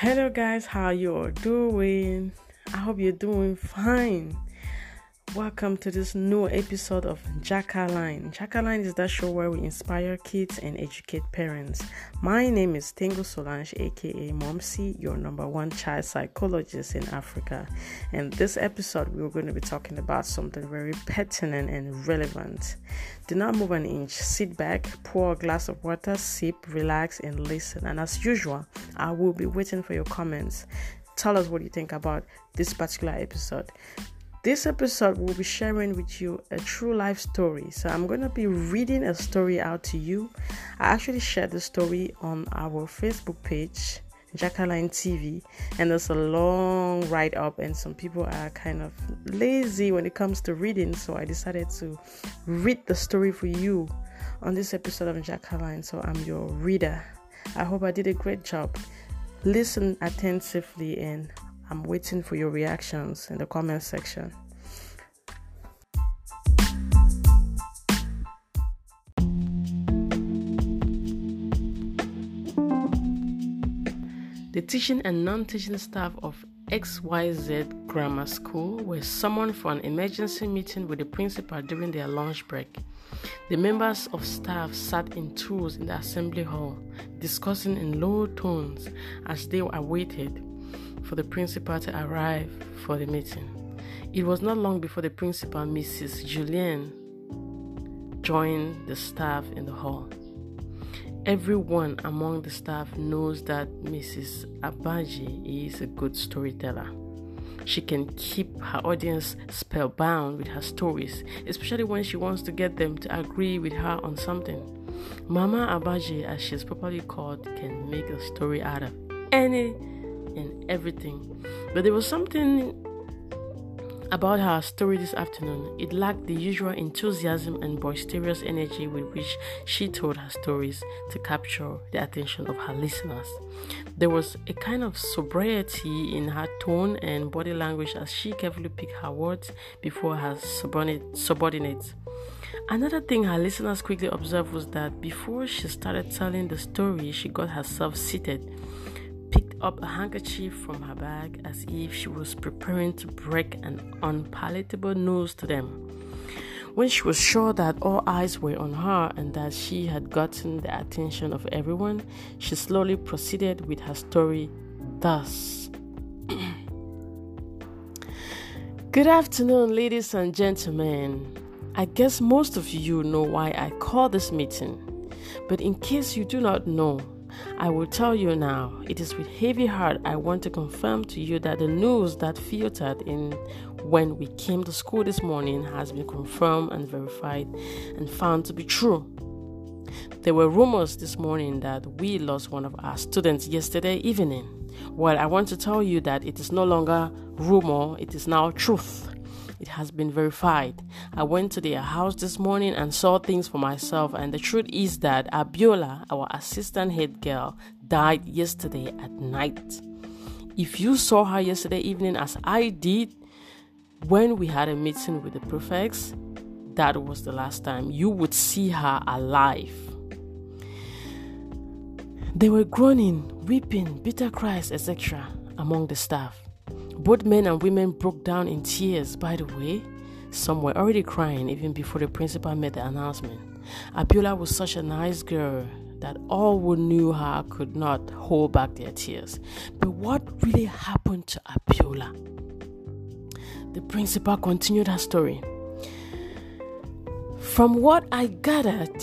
Hello guys, how you all doing? I hope you're doing fine. Welcome to this new episode of Jackaline. Jackaline is that show where we inspire kids and educate parents. My name is Tengo Solange, aka Momsi, your number one child psychologist in Africa. And this episode, we're going to be talking about something very pertinent and relevant. Do not move an inch. Sit back, pour a glass of water, sip, relax, and listen. And as usual, I will be waiting for your comments. Tell us what you think about this particular episode. This episode will be sharing with you a true life story. So I'm going to be reading a story out to you. I actually shared the story on our Facebook page, Jackaline TV, and there's a long write up, and some people are kind of lazy when it comes to reading. So I decided to read the story for you on this episode of Jackaline. So I'm your reader. I hope I did a great job. Listen attentively and I'm waiting for your reactions in the comment section. The teaching and non teaching staff of XYZ Grammar School were summoned for an emergency meeting with the principal during their lunch break. The members of staff sat in twos in the assembly hall, discussing in low tones as they awaited for the principal to arrive for the meeting. It was not long before the principal, Mrs. Julian, joined the staff in the hall. Everyone among the staff knows that Mrs. Abaji is a good storyteller. She can keep her audience spellbound with her stories, especially when she wants to get them to agree with her on something. Mama Abaji, as she's properly called, can make a story out of any and everything. But there was something about her story this afternoon. It lacked the usual enthusiasm and boisterous energy with which she told her stories to capture the attention of her listeners. There was a kind of sobriety in her tone and body language as she carefully picked her words before her subordinates. Another thing her listeners quickly observed was that before she started telling the story, she got herself seated up a handkerchief from her bag as if she was preparing to break an unpalatable news to them. When she was sure that all eyes were on her and that she had gotten the attention of everyone, she slowly proceeded with her story thus. Good afternoon, ladies and gentlemen. I guess most of you know why I call this meeting, but in case you do not know, I will tell you now, it is with heavy heart I want to confirm to you that the news that filtered in when we came to school this morning has been confirmed and verified and found to be true. There were rumors this morning that we lost one of our students yesterday evening. Well, I want to tell you that it is no longer rumor, it is now truth. It has been verified. I went to their house this morning and saw things for myself, and the truth is that Abiola, our assistant head girl, died yesterday at night. If you saw her yesterday evening, as I did, when we had a meeting with the prefects, that was the last time you would see her alive. They were groaning, weeping, bitter cries, etc., among the staff. Both men and women broke down in tears, by the way. Some were already crying even before the principal made the announcement. Abiola was such a nice girl that all who knew her could not hold back their tears. But what really happened to Abiola? The principal continued her story. From what I gathered,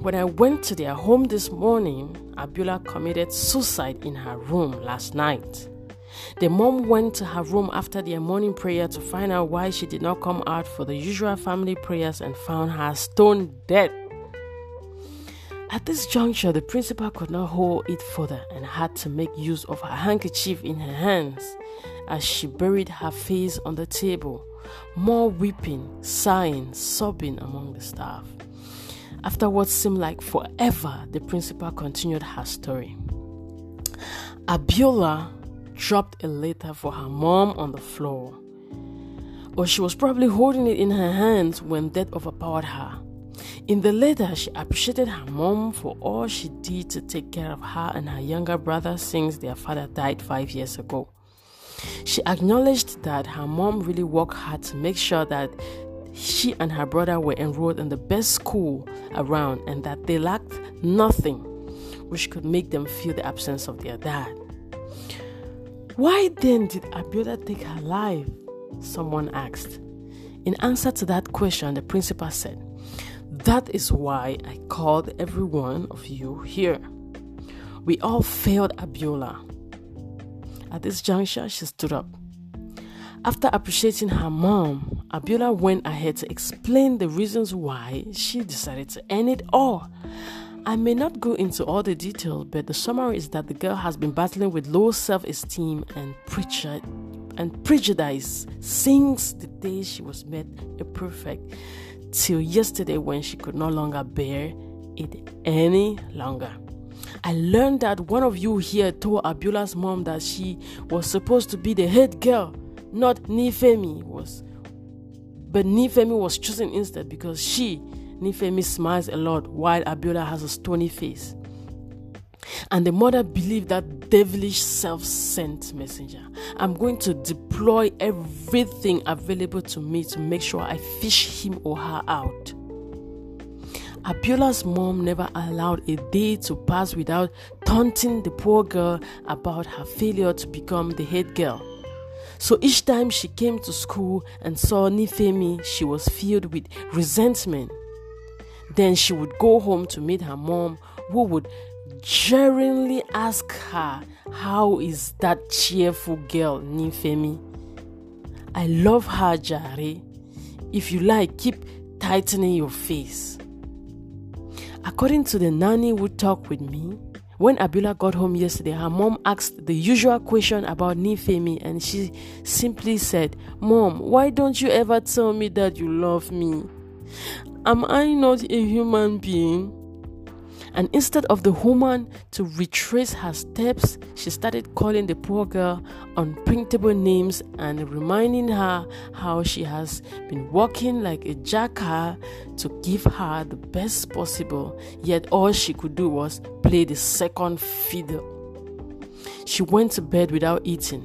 when I went to their home this morning, Abiola committed suicide in her room last night. The mom went to her room after their morning prayer to find out why she did not come out for the usual family prayers and found her stone dead. At this juncture, the principal could not hold it further and had to make use of her handkerchief in her hands as she buried her face on the table, more weeping, sighing, sobbing among the staff. After what seemed like forever, the principal continued her story. Abiola dropped a letter for her mom on the floor. Or she was probably holding it in her hands when death overpowered her. In the letter, she appreciated her mom for all she did to take care of her and her younger brother since their father died five years ago. She acknowledged that her mom really worked hard to make sure that she and her brother were enrolled in the best school around and that they lacked nothing which could make them feel the absence of their dad. Why then did Abiola take her life? Someone asked. In answer to that question, the principal said, That is why I called every one of you here. We all failed Abiola. At this juncture, she stood up. After appreciating her mom, Abiola went ahead to explain the reasons why she decided to end it all. I may not go into all the details, but the summary is that the girl has been battling with low self-esteem and prejudice and prejudice since the day she was made a prefect till yesterday when she could no longer bear it any longer. I learned that one of you here told Abiola's mom that she was supposed to be the head girl, not Nifemi was. But Nifemi was chosen instead because she Nifemi smiles a lot while Abiola has a stony face. And the mother believed that devilish self sent messenger. I'm going to deploy everything available to me to make sure I fish him or her out. Abiola's mom never allowed a day to pass without taunting the poor girl about her failure to become the head girl. So each time she came to school and saw Nifemi, she was filled with resentment. Then she would go home to meet her mom, who would jeeringly ask her, How is that cheerful girl, Nifemi? I love her, Jare. If you like, keep tightening your face. According to the nanny who talked with me, when Abiola got home yesterday, her mom asked the usual question about Nifemi and she simply said, Mom, why don't you ever tell me that you love me? Am I not a human being? And instead of the woman to retrace her steps, she started calling the poor girl unprintable names and reminding her how she has been working like a jackal to give her the best possible, yet all she could do was play the second fiddle. She went to bed without eating.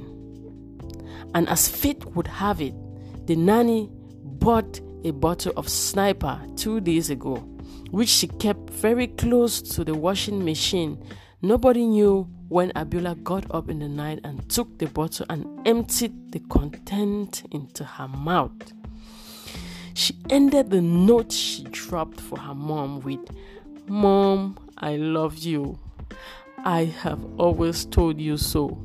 And as fate would have it, the nanny bought a bottle of sniper two days ago, which she kept very close to the washing machine. Nobody knew when Abiola got up in the night and took the bottle and emptied the content into her mouth. She ended the note she dropped for her mom with, Mom, I love you. I have always told you so.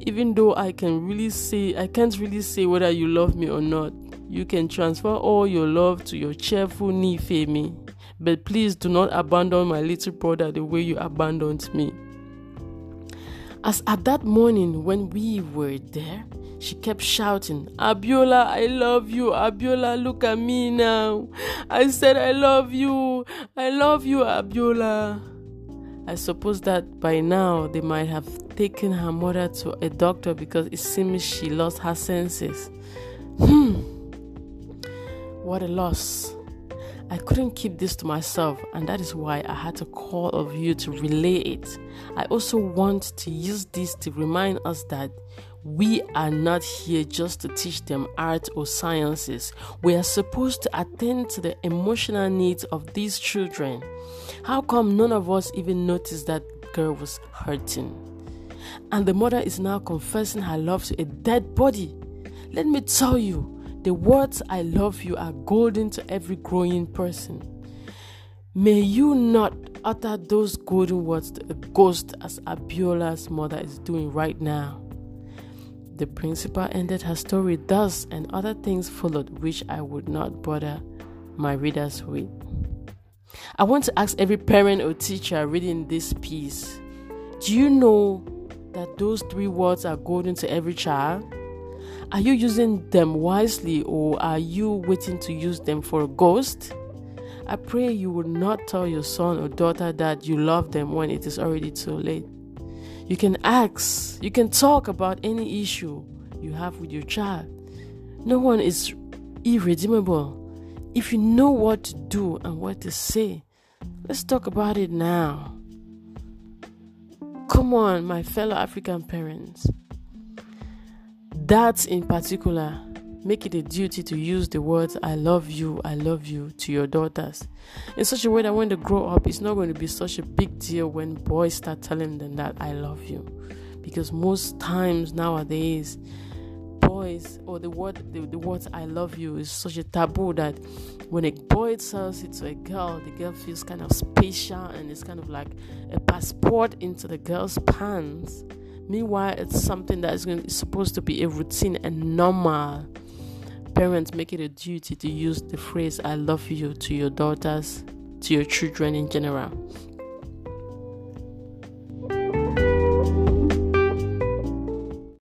Even though I can really say I can't really say whether you love me or not, you can transfer all your love to your cheerful Nifemi. But please do not abandon my little brother the way you abandoned me. As at that morning when we were there, she kept shouting, Abiola, I love you. Abiola, look at me now. I said, I love you. I love you, Abiola. I suppose that by now they might have taken her mother to a doctor because it seems she lost her senses. Hmm. What a loss. I couldn't keep this to myself, and that is why I had to call of you to relay it. I also want to use this to remind us that we are not here just to teach them art or sciences. We are supposed to attend to the emotional needs of these children. How come none of us even noticed that girl was hurting? And the mother is now confessing her love to a dead body. Let me tell you, the words I love you are golden to every growing person. May you not utter those golden words to a ghost as Abiola's mother is doing right now. The principal ended her story thus, and other things followed, which I would not bother my readers with. I want to ask every parent or teacher reading this piece do you know that those three words are golden to every child? Are you using them wisely or are you waiting to use them for a ghost? I pray you will not tell your son or daughter that you love them when it is already too late. You can ask, you can talk about any issue you have with your child. No one is irredeemable. if you know what to do and what to say, let's talk about it now. Come on, my fellow African parents. That in particular, make it a duty to use the words I love you, I love you to your daughters in such a way that when they grow up, it's not going to be such a big deal when boys start telling them that I love you. Because most times nowadays, boys or the word the, the words I love you is such a taboo that when a boy says it to a girl, the girl feels kind of special and it's kind of like a passport into the girl's pants. Meanwhile, it's something that is going, supposed to be a routine and normal. Parents make it a duty to use the phrase I love you to your daughters, to your children in general.